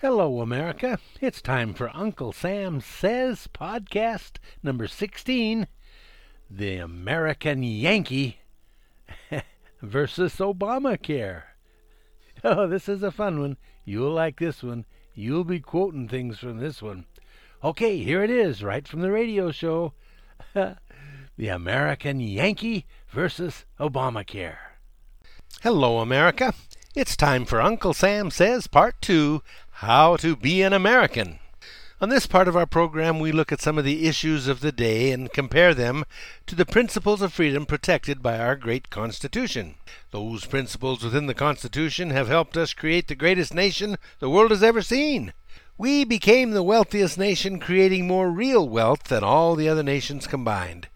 Hello, America. It's time for Uncle Sam Says podcast number 16 The American Yankee versus Obamacare. Oh, this is a fun one. You'll like this one. You'll be quoting things from this one. Okay, here it is, right from the radio show The American Yankee versus Obamacare. Hello, America. It's time for Uncle Sam Says Part 2 How to Be an American. On this part of our program, we look at some of the issues of the day and compare them to the principles of freedom protected by our great Constitution. Those principles within the Constitution have helped us create the greatest nation the world has ever seen. We became the wealthiest nation, creating more real wealth than all the other nations combined.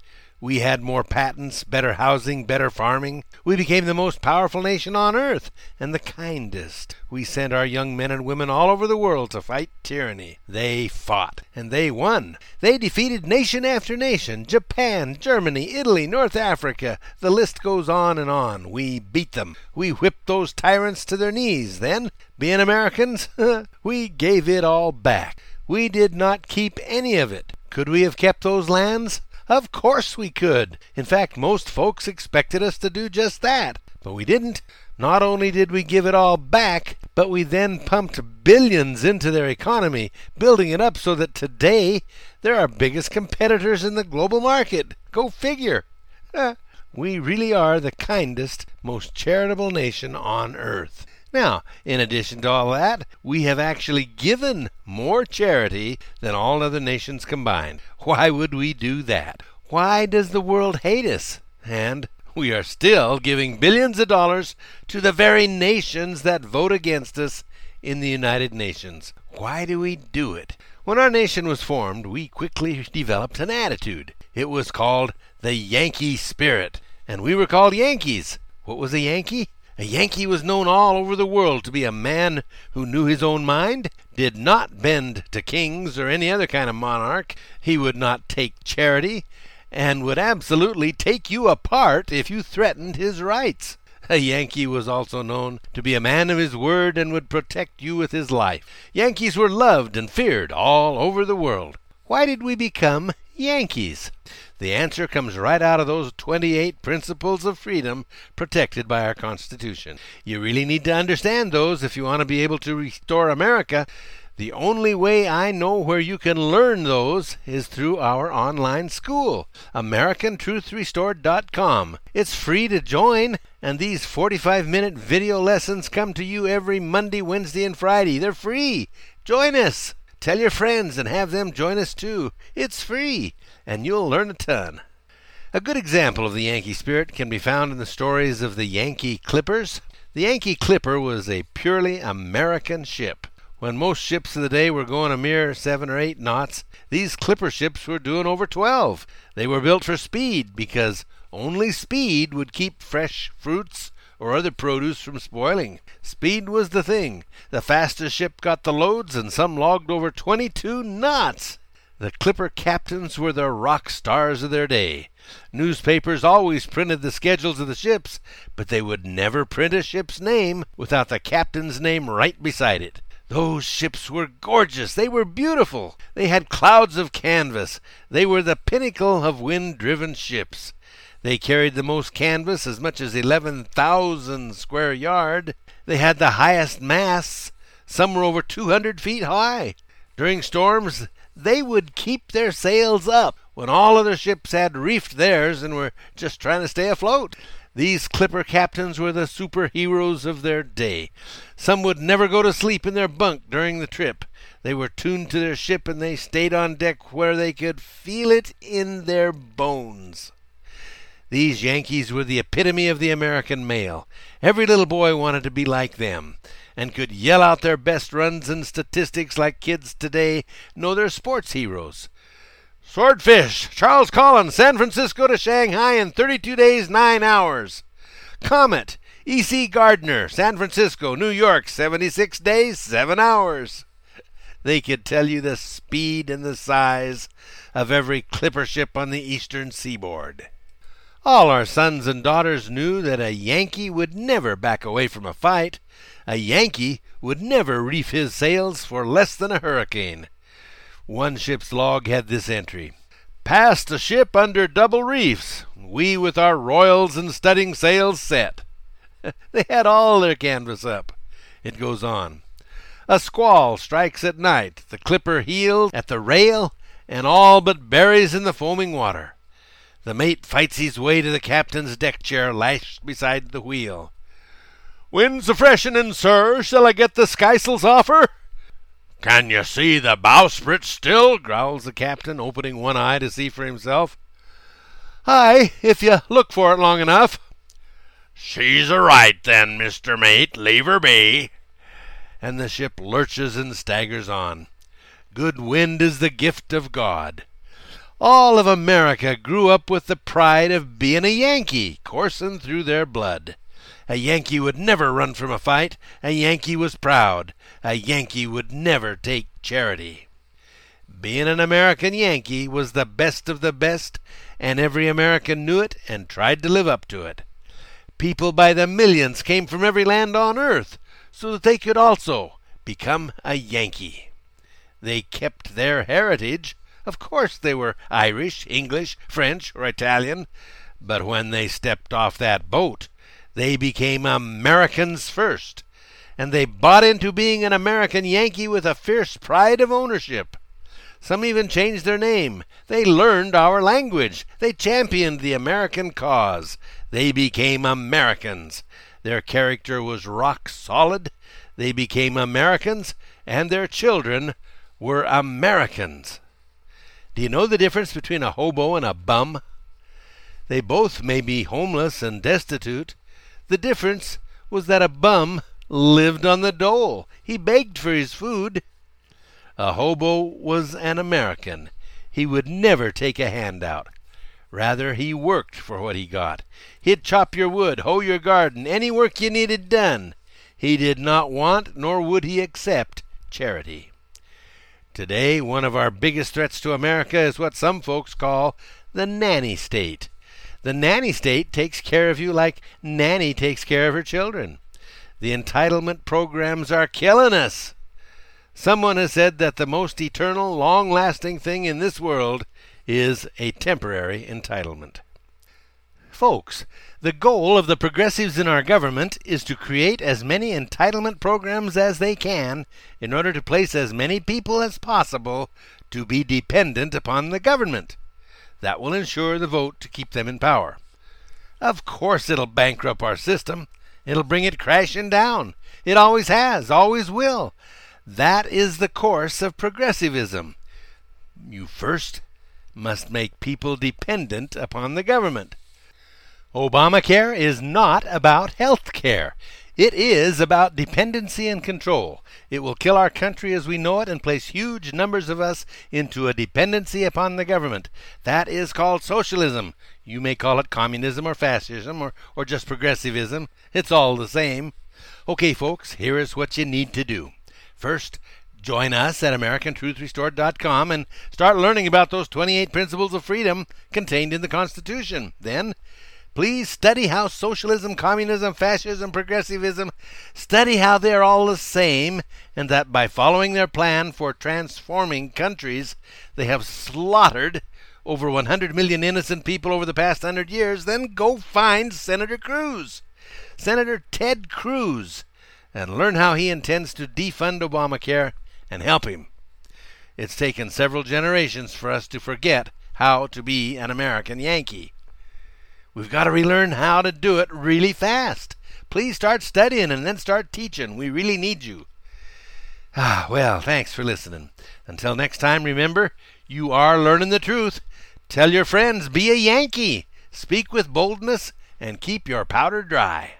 We had more patents, better housing, better farming. We became the most powerful nation on earth and the kindest. We sent our young men and women all over the world to fight tyranny. They fought, and they won. They defeated nation after nation Japan, Germany, Italy, North Africa. The list goes on and on. We beat them. We whipped those tyrants to their knees. Then, being Americans, we gave it all back. We did not keep any of it. Could we have kept those lands? Of course we could. In fact, most folks expected us to do just that. But we didn't. Not only did we give it all back, but we then pumped billions into their economy, building it up so that today they're our biggest competitors in the global market. Go figure. we really are the kindest, most charitable nation on earth. Now, in addition to all that, we have actually given more charity than all other nations combined. Why would we do that? Why does the world hate us? And we are still giving billions of dollars to the very nations that vote against us in the United Nations. Why do we do it? When our nation was formed, we quickly developed an attitude. It was called the Yankee spirit, and we were called Yankees. What was a Yankee? A Yankee was known all over the world to be a man who knew his own mind, did not bend to kings or any other kind of monarch, he would not take charity, and would absolutely take you apart if you threatened his rights. A Yankee was also known to be a man of his word and would protect you with his life. Yankees were loved and feared all over the world. Why did we become Yankees? The answer comes right out of those 28 principles of freedom protected by our Constitution. You really need to understand those if you want to be able to restore America. The only way I know where you can learn those is through our online school, AmericanTruthRestored.com. It's free to join, and these 45 minute video lessons come to you every Monday, Wednesday, and Friday. They're free. Join us. Tell your friends and have them join us too. It's free and you'll learn a ton. A good example of the Yankee spirit can be found in the stories of the Yankee Clippers. The Yankee Clipper was a purely American ship. When most ships of the day were going a mere seven or eight knots, these clipper ships were doing over twelve. They were built for speed because only speed would keep fresh fruits or other produce from spoiling. Speed was the thing. The fastest ship got the loads, and some logged over 22 knots. The clipper captains were the rock stars of their day. Newspapers always printed the schedules of the ships, but they would never print a ship's name without the captain's name right beside it. Those ships were gorgeous. They were beautiful. They had clouds of canvas. They were the pinnacle of wind driven ships. They carried the most canvas, as much as 11,000 square yard. They had the highest masts. Some were over 200 feet high. During storms, they would keep their sails up when all other ships had reefed theirs and were just trying to stay afloat. These clipper captains were the superheroes of their day. Some would never go to sleep in their bunk during the trip. They were tuned to their ship and they stayed on deck where they could feel it in their bones. These Yankees were the epitome of the American male. Every little boy wanted to be like them and could yell out their best runs and statistics like kids today know their sports heroes. Swordfish, Charles Collins, San Francisco to Shanghai in 32 days, 9 hours. Comet, E.C. Gardner, San Francisco, New York, 76 days, 7 hours. They could tell you the speed and the size of every clipper ship on the eastern seaboard. All our sons and daughters knew that a Yankee would never back away from a fight. A Yankee would never reef his sails for less than a hurricane. One ship's log had this entry Passed a ship under double reefs, we with our royals and studding sails set. they had all their canvas up. It goes on. A squall strikes at night, the clipper heels at the rail, and all but buries in the foaming water. The mate fights his way to the captain's deck chair lashed beside the wheel. Wind's a freshening, sir. Shall I get the skysails offer? Can you see the bowsprit still? growls the captain, opening one eye to see for himself. Aye, if you look for it long enough. She's a right then, Mr. Mate. Leave her be. And the ship lurches and staggers on. Good wind is the gift of God. All of America grew up with the pride of being a Yankee coursing through their blood. A Yankee would never run from a fight. A Yankee was proud. A Yankee would never take charity. Being an American Yankee was the best of the best, and every American knew it and tried to live up to it. People by the millions came from every land on earth so that they could also become a Yankee. They kept their heritage. Of course, they were Irish, English, French, or Italian, but when they stepped off that boat, they became Americans first, and they bought into being an American Yankee with a fierce pride of ownership. Some even changed their name. They learned our language. They championed the American cause. They became Americans. Their character was rock solid. They became Americans, and their children were Americans. Do you know the difference between a hobo and a bum? They both may be homeless and destitute, the difference was that a bum lived on the dole. He begged for his food. A hobo was an American. He would never take a handout. Rather, he worked for what he got. He'd chop your wood, hoe your garden, any work you needed done. He did not want, nor would he accept, charity. Today, one of our biggest threats to America is what some folks call the nanny state. The nanny state takes care of you like Nanny takes care of her children. The entitlement programs are killing us. Someone has said that the most eternal, long lasting thing in this world is a temporary entitlement. Folks, the goal of the progressives in our government is to create as many entitlement programs as they can in order to place as many people as possible to be dependent upon the government. That will ensure the vote to keep them in power. Of course, it'll bankrupt our system. It'll bring it crashing down. It always has, always will. That is the course of progressivism. You first must make people dependent upon the government. Obamacare is not about health care. It is about dependency and control. It will kill our country as we know it and place huge numbers of us into a dependency upon the government. That is called socialism. You may call it communism or fascism or, or just progressivism. It's all the same. Okay, folks, here is what you need to do. First, join us at AmericanTruthRestored.com and start learning about those 28 principles of freedom contained in the Constitution. Then, Please study how socialism, communism, fascism, progressivism, study how they're all the same, and that by following their plan for transforming countries, they have slaughtered over 100 million innocent people over the past 100 years. Then go find Senator Cruz, Senator Ted Cruz, and learn how he intends to defund Obamacare and help him. It's taken several generations for us to forget how to be an American Yankee. We've got to relearn how to do it really fast. Please start studying and then start teaching. We really need you. Ah, well, thanks for listening. Until next time, remember, you are learning the truth. Tell your friends, be a Yankee. Speak with boldness and keep your powder dry.